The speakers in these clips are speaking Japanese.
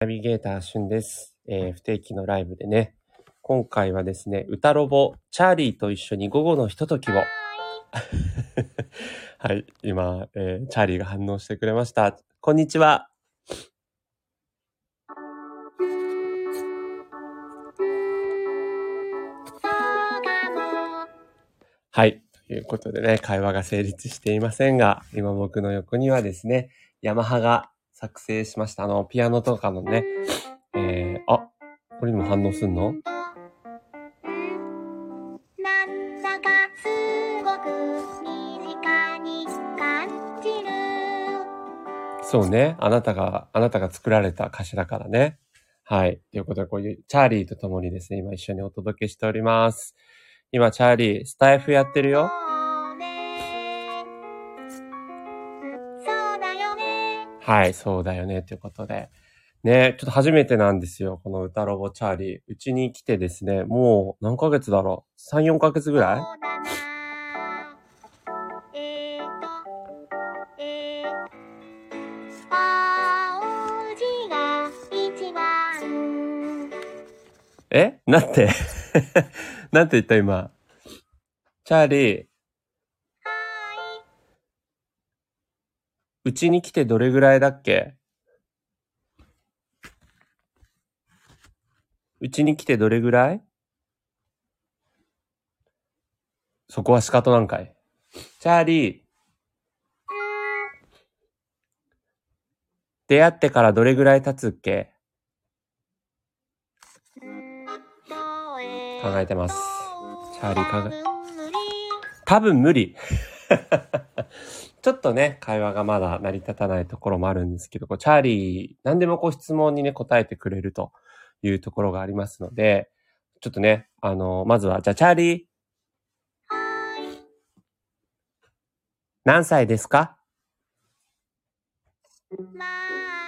ナビゲーターしゅんです、えー不定期のライブでね、今回はですね、歌ロボ、チャーリーと一緒に午後のひとときを。は い、今、えーチャーリーが反応してくれました。こんにちは。はい。ということでね、会話が成立していませんが、今僕の横にはですね、ヤマハが作成しました。あの、ピアノとかのね、えー、あ、これにも反応すんの？なんだかすごく身近に感じるそうね。あなたが、あなたが作られた歌詞だからね。はい。ということで、こういう、チャーリーと共にですね、今一緒にお届けしております。今、チャーリー、スタイフやってるよ。はい、そうだよね。ということで。ね、ちょっと初めてなんですよ。この歌ロボチャーリー。うちに来てですね、もう何ヶ月だろう ?3、4ヶ月ぐらい？え？なんて？なんて言った今？チャーリー、うちに来てどれぐらいだっけ？うちに来てどれぐらい？そこは仕方なんかい。チャーリー、出会ってからどれぐらい経つっけ？考えてます。チャーリー考え、多分無理。ちょっとね、会話がまだ成り立たないところもあるんですけど、こうチャーリー、何でもこう質問にね、答えてくれるというところがありますので、ちょっとね、あの、まずは、じゃあ、チャーリー、はい何歳ですか？ま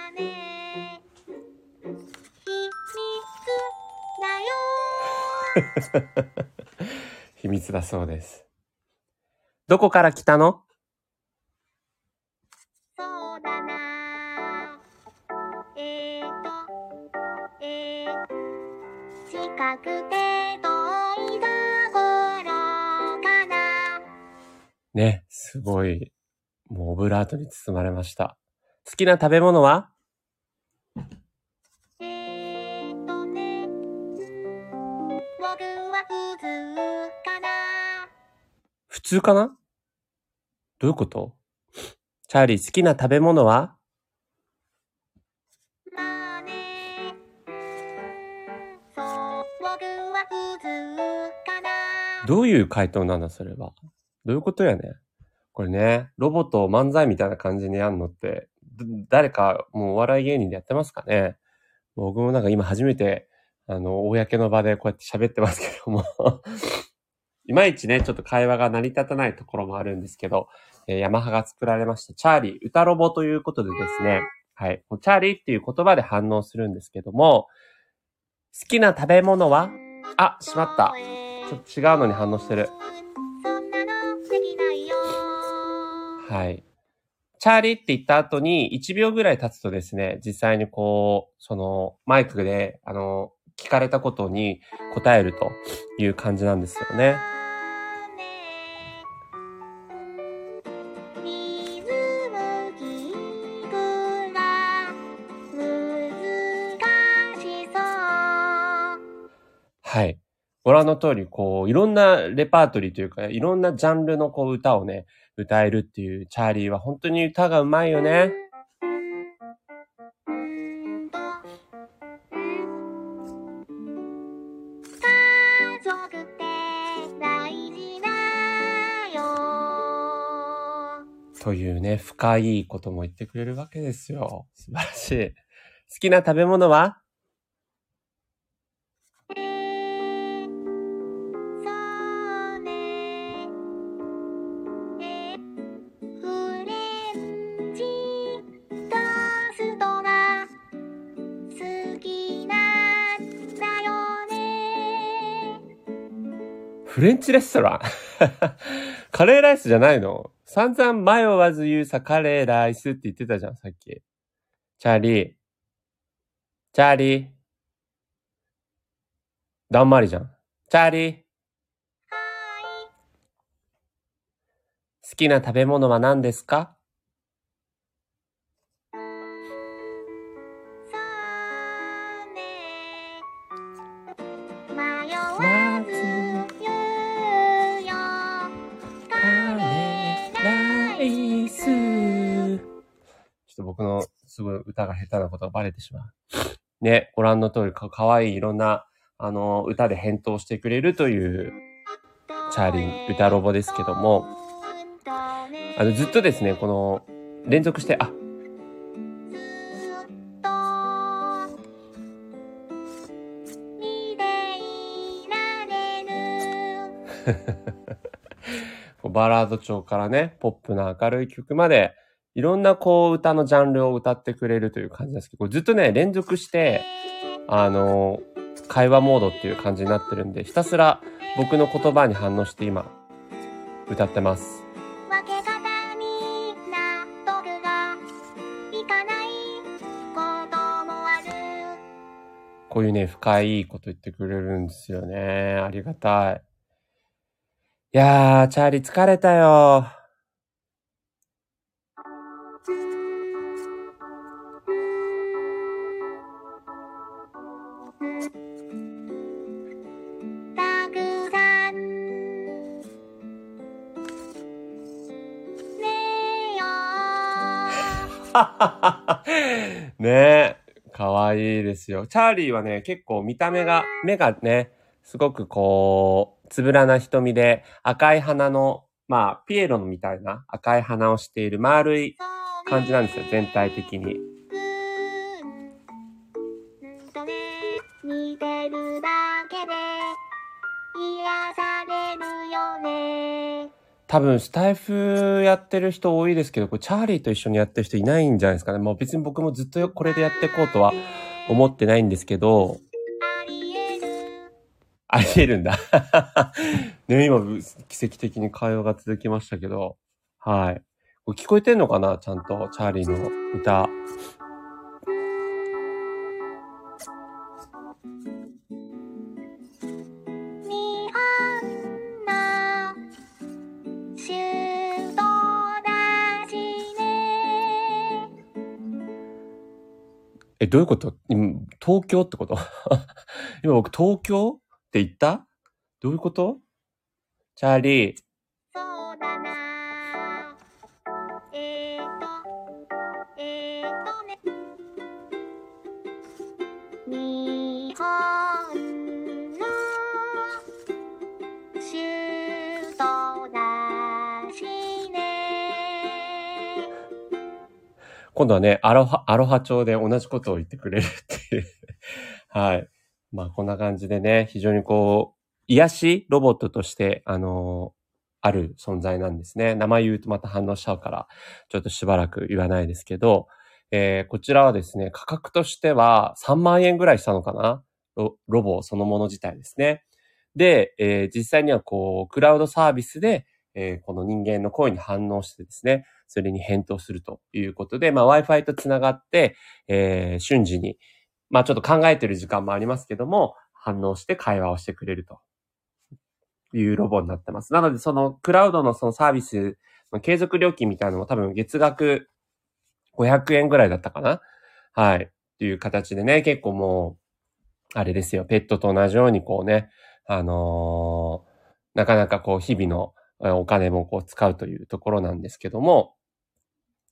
あね秘密だよ。秘密だそうです。どこから来たの？ー近くて遠いところかな。ね、すごい、もうオブラートに包まれました。好きな食べ物は？えーとね。僕は普通かな。普通かな？どういうこと？チャーリー、好きな食べ物は？どういう回答なんだ、それは？どういうことやね。これね、ロボット漫才みたいな感じにやんのって、誰かもうお笑い芸人でやってますかね？僕もなんか今初めて、あの、公の場でこうやって喋ってますけども、いまいちね、ちょっと会話が成り立たないところもあるんですけど、えーヤマハが作られました、チャーリー、歌ロボということでですね、はい、チャーリーっていう言葉で反応するんですけども、好きな食べ物は？あ、しまった。ちょっと違うのに反応してる。はい。チャーリーって言った後に1秒ぐらい経つとですね、実際にこう、そのマイクで、あの、聞かれたことに答えるという感じなんですよね。ご覧の通り、こう、いろんなレパートリーというか、いろんなジャンルのこう歌をね、歌えるっていうチャーリーは本当に歌がうまいよね。というね、深いことも言ってくれるわけですよ。素晴らしい。好きな食べ物は？フレンチレストラン？カレーライスじゃないの？散々迷わず言うさ、カレーライスって言ってたじゃん、さっき。チャーリー。チャーリー。だんまりじゃん。チャーリー。はーい。好きな食べ物は何ですか？そうね。迷わ僕のすごい歌が下手なことがバレてしまう。ね、ご覧の通りか、かわいいいろんな、あの、歌で返答してくれるという、チャーリー歌ロボですけども、あの、ずっとですね、この、連続して、あ、バラード調からね、ポップな明るい曲まで、いろんなこう歌のジャンルを歌ってくれるという感じなんですけど、ずっとね、連続して、あの、会話モードっていう感じになってるんで、ひたすら僕の言葉に反応して今、歌ってます。こういうね、深いこと言ってくれるんですよね。ありがたい。いやー、チャーリー疲れたよ。ねえ、かわいいですよ。チャーリーはね、結構見た目が、目がね、すごくこう、つぶらな瞳で赤い鼻の、まあ、ピエロのみたいな赤い鼻をしている丸い感じなんですよ、全体的に。うんとね見てるだけで癒されるよね多分、スタイフやってる人多いですけど、これチャーリーと一緒にやってる人いないんじゃないですかね。もう別に僕もずっとこれでやっていこうとは思ってないんですけど、ありえるありえるんだ。ね、今、奇跡的に会話が続きましたけど、はい。聞こえてんのかな？ちゃんと、チャーリーの歌。え、どういうこと？東京ってこと？今僕、東京って言った？どういうこと？チャーリー。そうだな。えーとえーとね。日本。今度はね、アロハ、アロハ調で同じことを言ってくれるっていう。はい。まあ、こんな感じでね、非常にこう、癒しロボットとして、あのある存在なんですね。名前言うとまた反応しちゃうから、ちょっとしばらく言わないですけど、えーこちらはですね、価格としては3万円ぐらいしたのかな？ロロボそのもの自体ですね。で、えー実際にはこう、クラウドサービスで、えーこの人間の声に反応してですね、それに返答するということで、まあ Wi-Fi とつながって、えー瞬時に、まあちょっと考えてる時間もありますけども、反応して会話をしてくれるというロボになってます。なので、そのクラウドのそのサービスの継続料金みたいなのも多分月額500円ぐらいだったかな？はい。っていう形でね、結構もう、あれですよ、ペットと同じようにこうね、あのーなかなかこう日々のお金もこう使うというところなんですけども、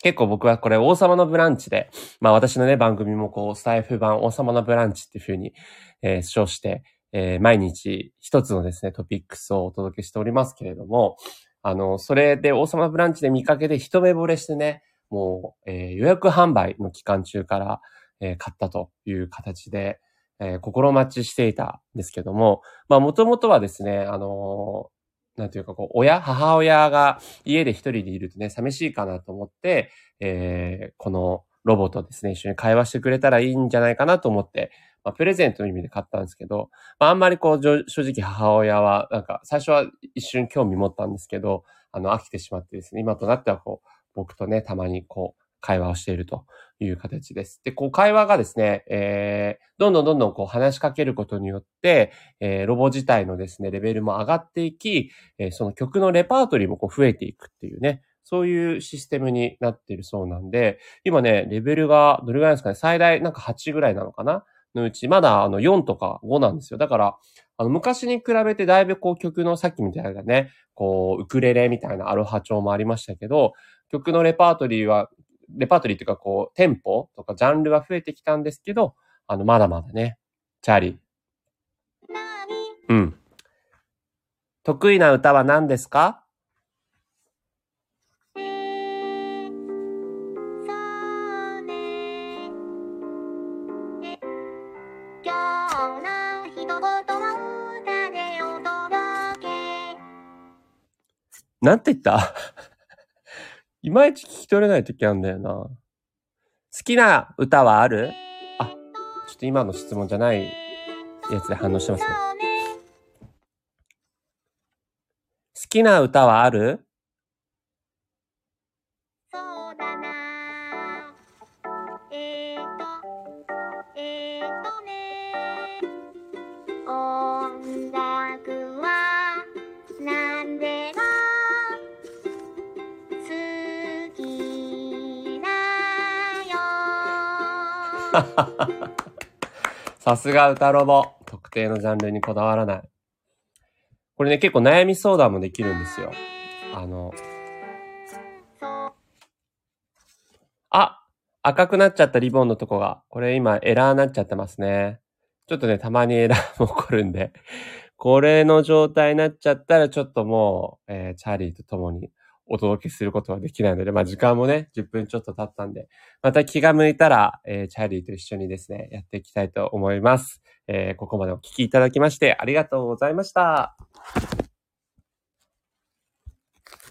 結構僕はこれ王様のブランチで、まあ私のね番組もこうスタイフ版王様のブランチっていう風に、えー称して、え毎日一つのですねトピックスをお届けしておりますけれども、あの、それで王様のブランチで見かけて一目惚れしてね、もう、え予約販売の期間中から、え買ったという形で、え心待ちしていたんですけども、まあもともとはですね、あのなんていうかこう、親、母親が家で一人でいるとね、寂しいかなと思って、えーこのロボとですね、一緒に会話してくれたらいいんじゃないかなと思って、まあ、プレゼントの意味で買ったんですけど、まあ、あんまりこう、正直母親は、なんか、最初は一瞬興味持ったんですけど、あの、飽きてしまってですね、今となってはこう、僕とね、たまにこう、会話をしているという形です。で、こう会話がですね、えー、どんどんどんどんこう話しかけることによって、えー、ロボ自体のですね、レベルも上がっていき、えーその曲のレパートリーもこう増えていくっていうね、そういうシステムになっているそうなんで、今ね、レベルがどれぐらいですかね、最大なんか8ぐらいなのかなのうち、まだあの4とか5なんですよ。だから、あの昔に比べてだいぶこう曲のさっきみたいなね、こうウクレレみたいなアロハ調もありましたけど、曲のレパートリーは、レパートリーっていうかこう、テンポとかジャンルは増えてきたんですけど、あの、まだまだね、チャーリー。うん。得意な歌は何ですか？なんて言った？いまいち聞き取れない時あるんだよな。好きな歌はある？あちょっと今の質問じゃないやつで反応してますね。好きな歌はある？さすが歌ロボ。特定のジャンルにこだわらない。これね、結構悩み相談もできるんですよ。あの、あ赤くなっちゃったリボンのとこが、これ今エラーになっちゃってますね。ちょっとね、たまにエラーも起こるんで、これの状態になっちゃったらちょっともう、えーチャーリーと共にお届けすることはできないので、まあ時間もね、10分ちょっと経ったんで、また気が向いたら、えーチャーリーと一緒にですね、やっていきたいと思います。えーここまでお聞きいただきましてありがとうございました。